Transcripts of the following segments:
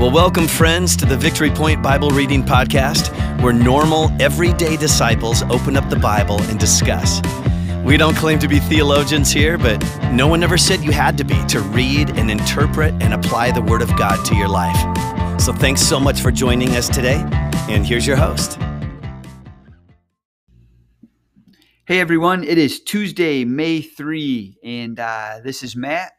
Well, welcome, friends, to the Victory Point Bible Reading Podcast, where normal, everyday disciples open up the Bible and discuss. We don't claim to be theologians here, but no one ever said you had to be to read and interpret and apply the Word of God to your life. So thanks so much for joining us today, and here's your host. Hey everyone, it is Tuesday, May 3, and uh, this is Matt.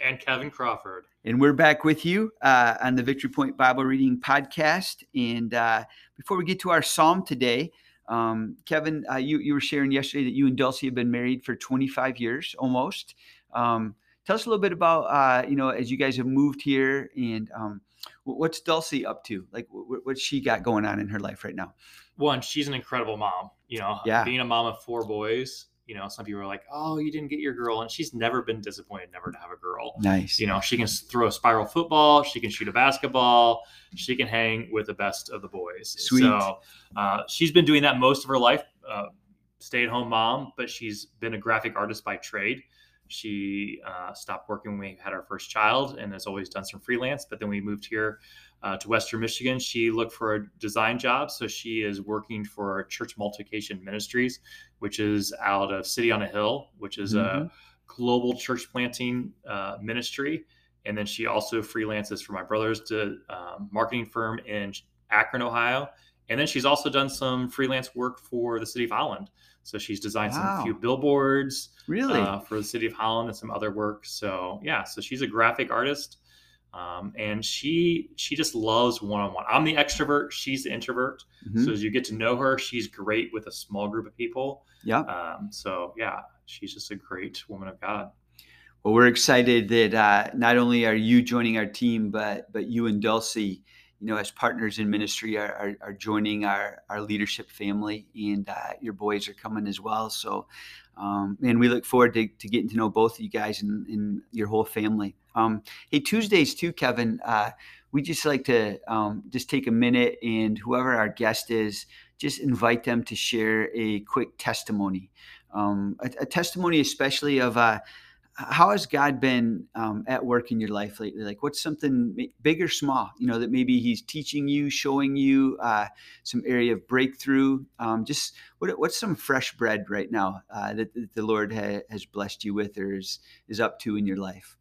And Kevin Crawford. And we're back with you uh, on the Victory Point Bible Reading Podcast. And uh, before we get to our psalm today, um, Kevin, uh, you, you were sharing yesterday that you and Dulcie have been married for 25 years almost. Um, tell us a little bit about, uh, you know, as you guys have moved here and um, what's Dulcie up to? Like, what's she got going on in her life right now? One, she's an incredible mom. You know, yeah. being a mom of four boys, you know, some people are like, "Oh, you didn't get your girl," and she's never been disappointed never to have a girl. Nice. You know, she can throw a spiral football, she can shoot a basketball, she can hang with the best of the boys. Sweet. So uh, she's been doing that most of her life. Uh, stay-at-home mom, but she's been a graphic artist by trade. She uh, stopped working when we had our first child and has always done some freelance. But then we moved here uh, to Western Michigan. She looked for a design job. So she is working for Church Multiplication Ministries, which is out of City on a Hill, which is mm-hmm. a global church planting uh, ministry. And then she also freelances for my brother's to, um, marketing firm in Akron, Ohio. And then she's also done some freelance work for the city of Holland. So she's designed wow. some few billboards, really, uh, for the city of Holland and some other work. So yeah, so she's a graphic artist, um, and she she just loves one on one. I'm the extrovert, she's the introvert. Mm-hmm. So as you get to know her, she's great with a small group of people. Yeah. Um, so yeah, she's just a great woman of God. Well, we're excited that uh, not only are you joining our team, but but you and Dulcie you know, as partners in ministry are, are, are joining our, our leadership family and uh, your boys are coming as well. So, um, and we look forward to, to getting to know both of you guys and, and your whole family. Um, hey, Tuesdays too, Kevin, uh, we just like to um, just take a minute and whoever our guest is, just invite them to share a quick testimony. Um, a, a, testimony, especially of uh, how has God been um, at work in your life lately? Like, what's something big or small, you know, that maybe He's teaching you, showing you uh, some area of breakthrough? Um, just what, what's some fresh bread right now uh, that, that, the Lord ha- has blessed you with or is, is up to in your life?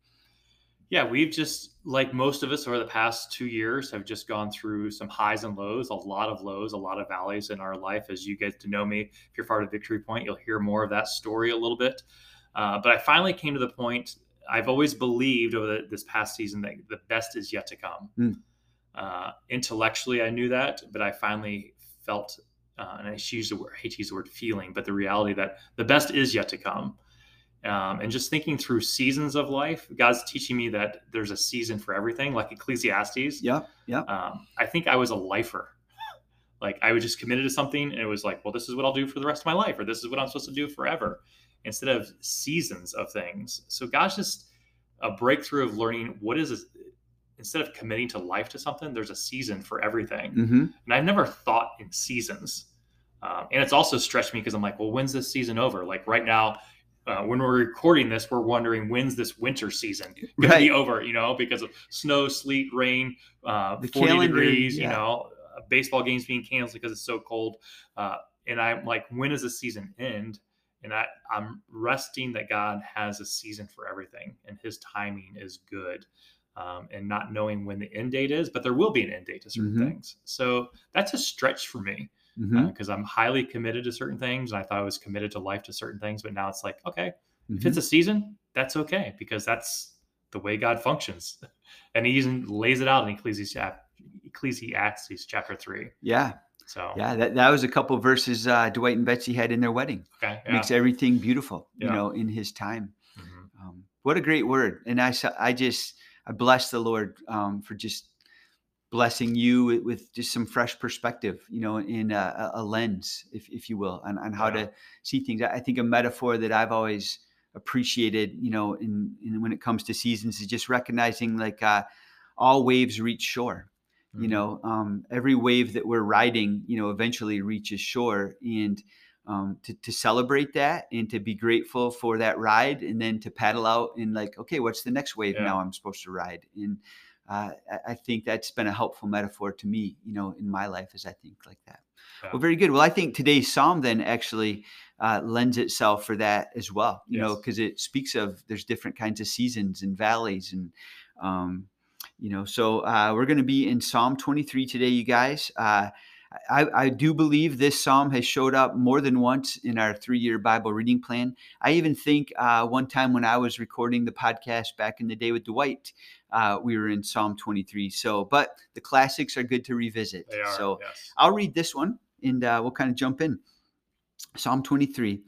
Yeah, we've just, like most of us over the past two years, have just gone through some highs and lows, a lot of lows, a lot of valleys in our life. As you get to know me, if you're part of Victory Point, you'll hear more of that story a little bit. Uh, but I finally came to the point. I've always believed over the, this past season that the best is yet to come. Mm. Uh, intellectually, I knew that, but I finally felt, uh, and I use the word, I hate to use the word feeling, but the reality that the best is yet to come. Um, and just thinking through seasons of life, God's teaching me that there's a season for everything, like Ecclesiastes. Yeah, yeah. Um, I think I was a lifer. Like I was just committed to something, and it was like, well, this is what I'll do for the rest of my life, or this is what I'm supposed to do forever instead of seasons of things. So God's just a breakthrough of learning what is this, instead of committing to life to something, there's a season for everything. Mm-hmm. And I've never thought in seasons. Um, and it's also stretched me because I'm like, well, when's this season over? Like right now, uh, when we're recording this, we're wondering when's this winter season going right. to be over, you know, because of snow, sleet, rain, uh, 40 calendar, degrees, yeah. you know, uh, baseball games being canceled because it's so cold. Uh, and I'm like, when does the season end? And I, I'm resting that God has a season for everything and his timing is good. Um, and not knowing when the end date is, but there will be an end date to certain mm-hmm. things. So that's a stretch for me because mm-hmm. uh, I'm highly committed to certain things. And I thought I was committed to life to certain things, but now it's like, okay, mm-hmm. if it's mm-hmm. a season, that's okay because that's the way God functions. And he even lays it out in Ecclesiastes, Ecclesiastes chapter three. Yeah. So yeah, that, that was a couple verses uh, Dwight and Betsy had in their wedding. Okay, yeah. makes everything beautiful, yeah. you know, in His time. Mm-hmm. Um, what a great word! And I I just I bless the Lord um, for just blessing you with, with, just some fresh perspective, you know, in a, a lens, if if you will, on, on how yeah. to see things. I think a metaphor that I've always appreciated, you know, in, in when it comes to seasons is just recognizing like uh, all waves reach shore you mm-hmm. know um, every wave that we're riding you know eventually reaches shore and um, to, to celebrate that and to be grateful for that ride and then to paddle out and like okay what's the next wave yeah. now i'm supposed to ride and uh, I, think that's been a helpful metaphor to me, you know, in my life as I think like that. Yeah. Well, very good. Well, I think today's psalm then actually uh, lends itself for that as well, you know, because it speaks of there's different kinds of seasons and valleys and, um, you know, so uh, we're going to be in Psalm 23 today, you guys. Uh, I, I do believe this psalm has showed up more than once in our three year Bible reading plan. I even think uh, one time when I was recording the podcast back in the day with Dwight, uh, we were in Psalm 23. So, but the classics are good to revisit. They are. So, yes. I'll read this one and uh, we'll kind of jump in. Psalm 23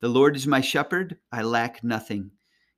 The Lord is my shepherd, I lack nothing.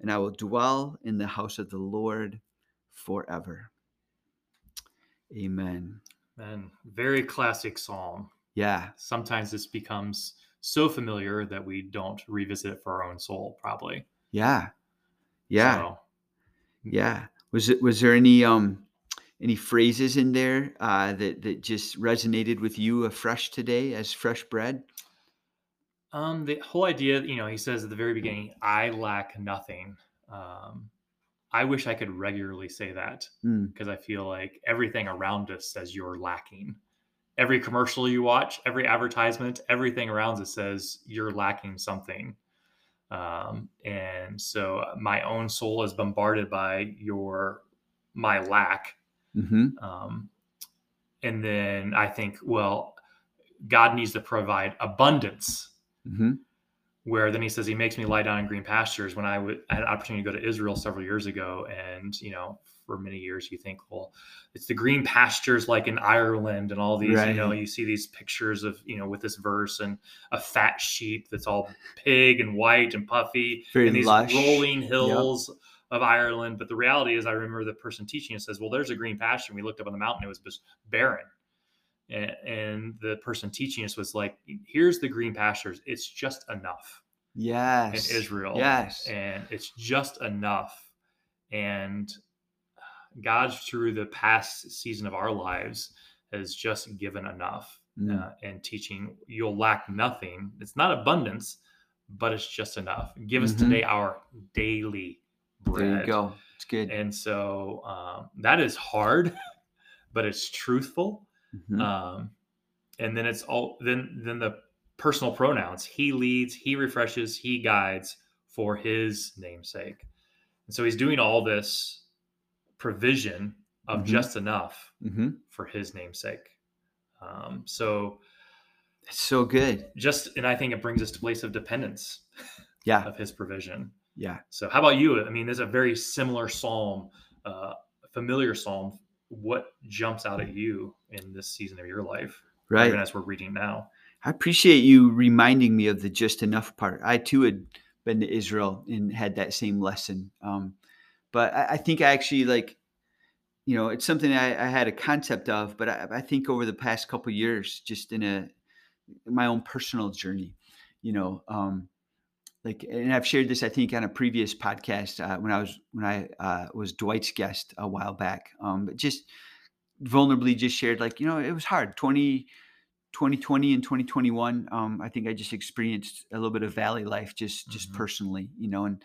and I will dwell in the house of the Lord forever. Amen. Man, very classic psalm. Yeah. Sometimes this becomes so familiar that we don't revisit it for our own soul, probably. Yeah. Yeah. So, Yeah. Was it was there any um any phrases in there uh that that just resonated with you afresh today as fresh bread? Um, the whole idea, you know, he says at the very beginning, "I lack nothing." Um, I wish I could regularly say that Mm, because I feel like everything around us says you're lacking. Every commercial you watch, every advertisement, everything around us says you're lacking something. Um, and so my own soul is bombarded by your my lack. hmm Um, and then I think, well, God needs to provide abundance hmm where then he says he makes me lie down in green pastures. When I had an opportunity to go to Israel several years ago and you know for many years you think well it's the green pastures like in Ireland and all these you know you see these pictures of you know with this verse and a fat sheep that's all pig and white and puffy Very and these lush. rolling hills of Ireland. But the reality is I remember the person teaching it says well there's a green pasture. And we looked up on the mountain it was just barren and, and the person teaching us was like here's the green pastures it's just enough Yes. in Israel. Yes. And it's just enough. And God, through the past season of our lives, has just given enough Mm. uh, and teaching you'll lack nothing. It's not abundance, but it's just enough. Give us Mhm. today our daily bread. There you go. It's good. And so um, that is hard, but it's truthful. Mhm. Um, and then it's all then then the personal pronouns. He leads, he refreshes, he guides for his namesake. And so he's doing all this provision of Mhm. just enough Mhm. for his namesake. Um, so It's so good. just and I think it brings us to a place of dependence Yeah. of his provision. Yeah. So how about you? I mean, there's a very similar psalm, uh, familiar psalm. What jumps out at you in this season of your life? Right. Even as we're reading now. I appreciate you reminding me of the just enough part. I too had been to Israel and had that same lesson. Um, but I, I think I actually like, you know, it's something I, I had a concept of, but I, I think over the past couple years, just in a my own personal journey, you know, um, like, and I've shared this I think on a previous podcast uh, when I was when I uh, was Dwight's guest a while back. Um, but just vulnerably just shared like, you know, it was hard. Twenty 2020 and 2021 um, i think i just experienced a little bit of valley life just just Mhm. personally you know and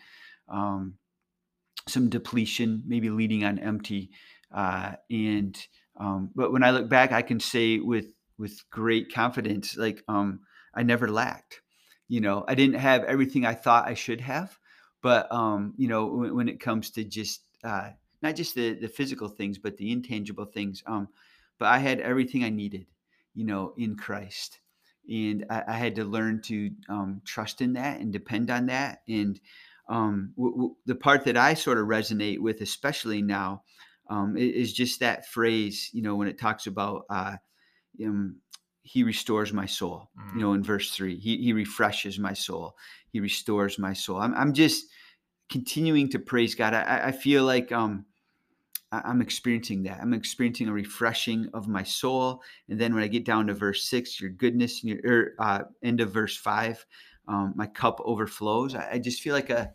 um, some depletion maybe leading on empty uh, and um, but when i look back i can say with with great confidence like um, i never lacked you know i didn't have everything i thought i should have but um, you know when, when it comes to just uh, not just the the physical things but the intangible things um, but i had everything i needed you know, in Christ. And I, I had to learn to um, trust in that and depend on that. And um, w- w- the part that I sort of resonate with, especially now, um, is just that phrase, you know, when it talks about uh, um, he restores my soul, you know, in verse three, he, he refreshes my soul, he restores my soul. I'm, I'm just continuing to praise God. I, I- feel like um, I- I'm experiencing that. I'm experiencing a refreshing of my soul. And then when I get down to verse six, your goodness, and your er, uh, end of verse five, um, my cup overflows. I, I just feel like a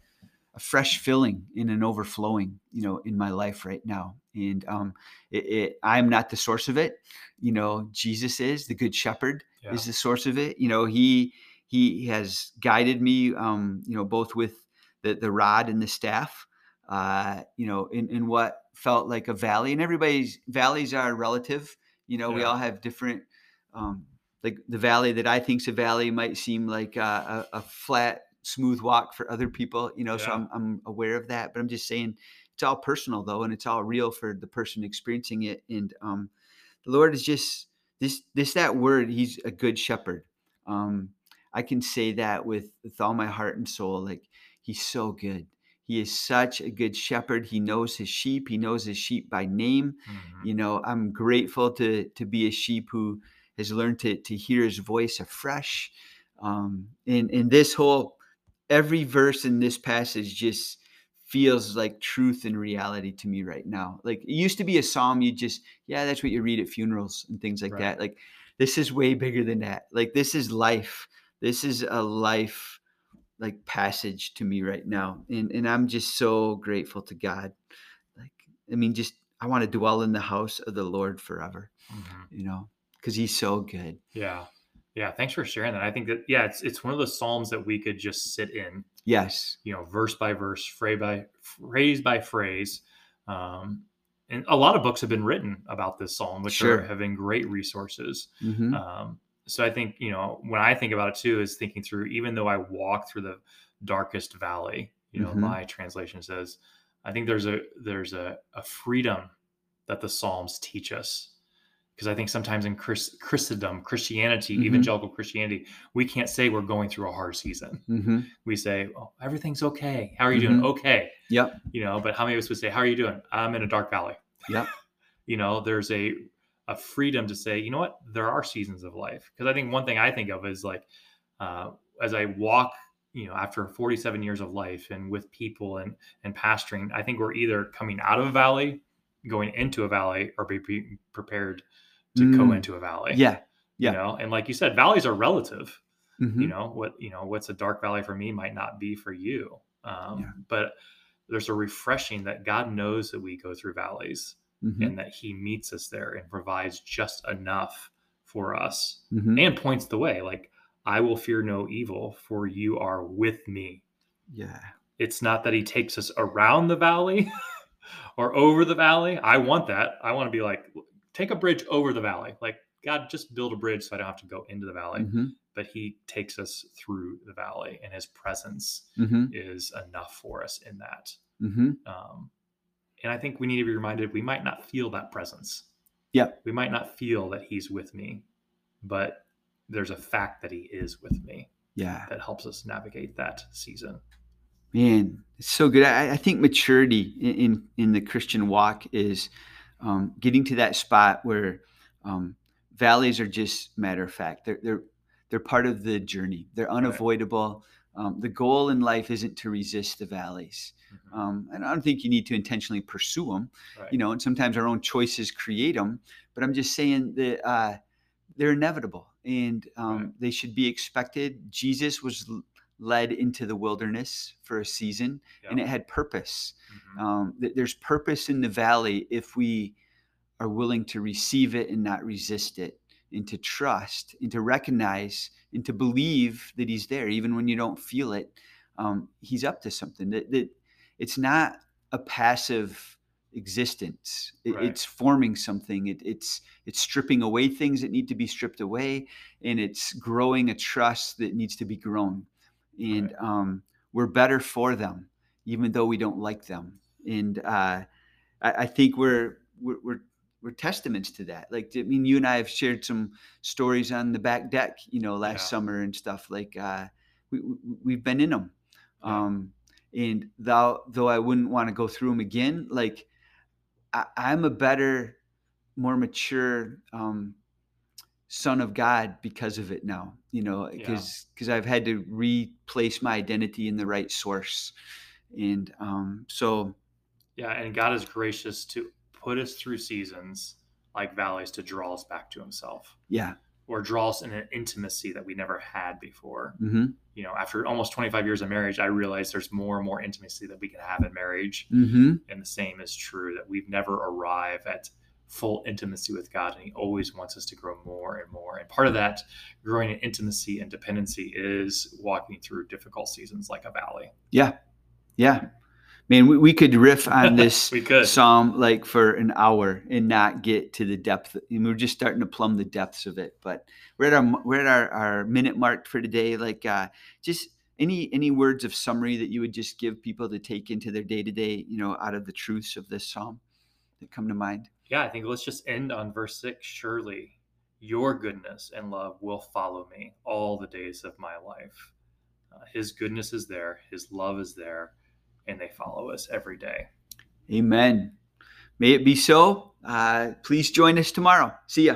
fresh filling in an overflowing, you know, in my life right now. And um, it, it, I'm not the source of it. You know, Jesus is the good shepherd Yeah. is the source of it. You know, he he has guided me, um, you know, both with the the rod and the staff. Uh, you know, in in what felt like a valley, and everybody's valleys are relative. You know, we all have different. Um, like the valley that I think's a valley might seem like a, a, a flat, smooth walk for other people. You know, so I'm I'm aware of that, but I'm just saying it's all personal though, and it's all real for the person experiencing it. And um, the Lord is just this this that word. He's a good shepherd. Um, I can say that with with all my heart and soul. Like He's so good. He is such a good shepherd. He knows his sheep. He knows his sheep by name. Mhm. You know, I'm grateful to to be a sheep who has learned to to hear his voice afresh. Um, and and this whole every verse in this passage just feels like truth and reality to me right now. Like it used to be a psalm you just yeah, that's what you read at funerals and things like Right. that. Like this is way bigger than that. Like this is life. This is a life like passage to me right now. And and I'm just so grateful to God. Like I mean just I want to dwell in the house of the Lord forever, Mhm. you know, cuz he's so good. Yeah. Yeah. Thanks for sharing that. I think that, yeah, it's, it's one of those Psalms that we could just sit in, Yes. you know, verse by verse, phrase by phrase by phrase. Um, and a lot of books have been written about this Psalm, which Sure. are, have been great resources. Mhm. Um, so I think, you know, when I think about it too, is thinking through, even though I walk through the darkest valley, you know, Mhm. my translation says, I think there's a, there's a, a freedom that the Psalms teach us. Because I think sometimes in Chris, Christendom, Christianity, Mhm. evangelical Christianity, we can't say we're going through a hard season. Mhm. We say, oh, everything's okay. How are you doing? Mhm. Okay. Yep. You know, but how many of us would say, how are you doing? I'm in a dark valley Yep. you know there's a a freedom to say you know what there are seasons of life because i think one thing i think of is like uh, as i walk you know after 47 years of life and with people and and pastoring i think we're either coming out of a valley going into a valley or be prepared to go Mm. into a valley Yeah. yeah. you know and like you said valleys are relative Mhm. you know what you know what's a dark valley for me might not be for you um, Yeah. but there's a refreshing that god knows that we go through valleys Mhm. and that he meets us there and provides just enough for us Mhm. and points the way like i will fear no evil for you are with me Yeah. it's not that he takes us around the valley or over the valley i want that i want to be like take a bridge over the valley like god just build a bridge so i don't have to go into the valley Mhm. but he takes us through the valley and his presence Mhm. is enough for us in that Mhm. um, and I think we need to be reminded we might not feel that presence. Yeah. We might not feel that he's with me, but there's a fact that he is with me Yeah. that helps us navigate that season. Man, it's so good. I, I think maturity in, in in the Christian walk is um, getting to that spot where um, valleys are just matter of fact. They're they're they're part of the journey. They're unavoidable. Um, the goal in life isn't to resist the valleys. Mhm. Um, and I don't think you need to intentionally pursue them. Right. You know, and sometimes our own choices create them. But I'm just saying that uh, they're inevitable and um, Right. they should be expected. Jesus was led into the wilderness for a season, and it had purpose. Mhm. Um, th- there's purpose in the valley if we are willing to receive it and not resist it, and to trust, and to recognize, and to believe that He's there, even when you don't feel it. Um, he's up to something. That, that it's not a passive existence. It- Right. It's forming something. It, it's it's stripping away things that need to be stripped away, and it's growing a trust that needs to be grown. And um, we're better for them, even though we don't like them. And uh, I, I think we're we're, we're we're testaments to that. Like, I mean, you and I have shared some stories on the back deck, you know, last Yeah. summer and stuff. Like, uh, we, we we've been in them. Yeah. Um, and though though I wouldn't want to go through them again, like I, I'm a better, more mature um, son of God because of it now. You know, Yeah. because because I've had to replace my identity in the right source, and um, so Yeah, and God is gracious to put us through seasons like valleys to draw us back to himself. Yeah. Or draw us in an intimacy that we never had before. Mm-hmm. You know, after almost 25 years of marriage, I realized there's more and more intimacy that we can have in marriage. Mm-hmm. And the same is true that we've never arrived at full intimacy with God, and He always wants us to grow more and more. And part of that growing in intimacy and dependency is walking through difficult seasons like a valley. Yeah. Yeah. Man, we, we could riff on this we could. psalm like for an hour and not get to the depth. And we're just starting to plumb the depths of it. But we're at our we're at our, our minute mark for today. Like uh, just any any words of summary that you would just give people to take into their day to day, you know, out of the truths of this psalm that come to mind. Yeah, I think let's just end on verse six. Surely your goodness and love will follow me all the days of my life. Uh, his goodness is there, His love is there, and they follow us every day. Amen. May it be so. Uh, please join us tomorrow. See ya.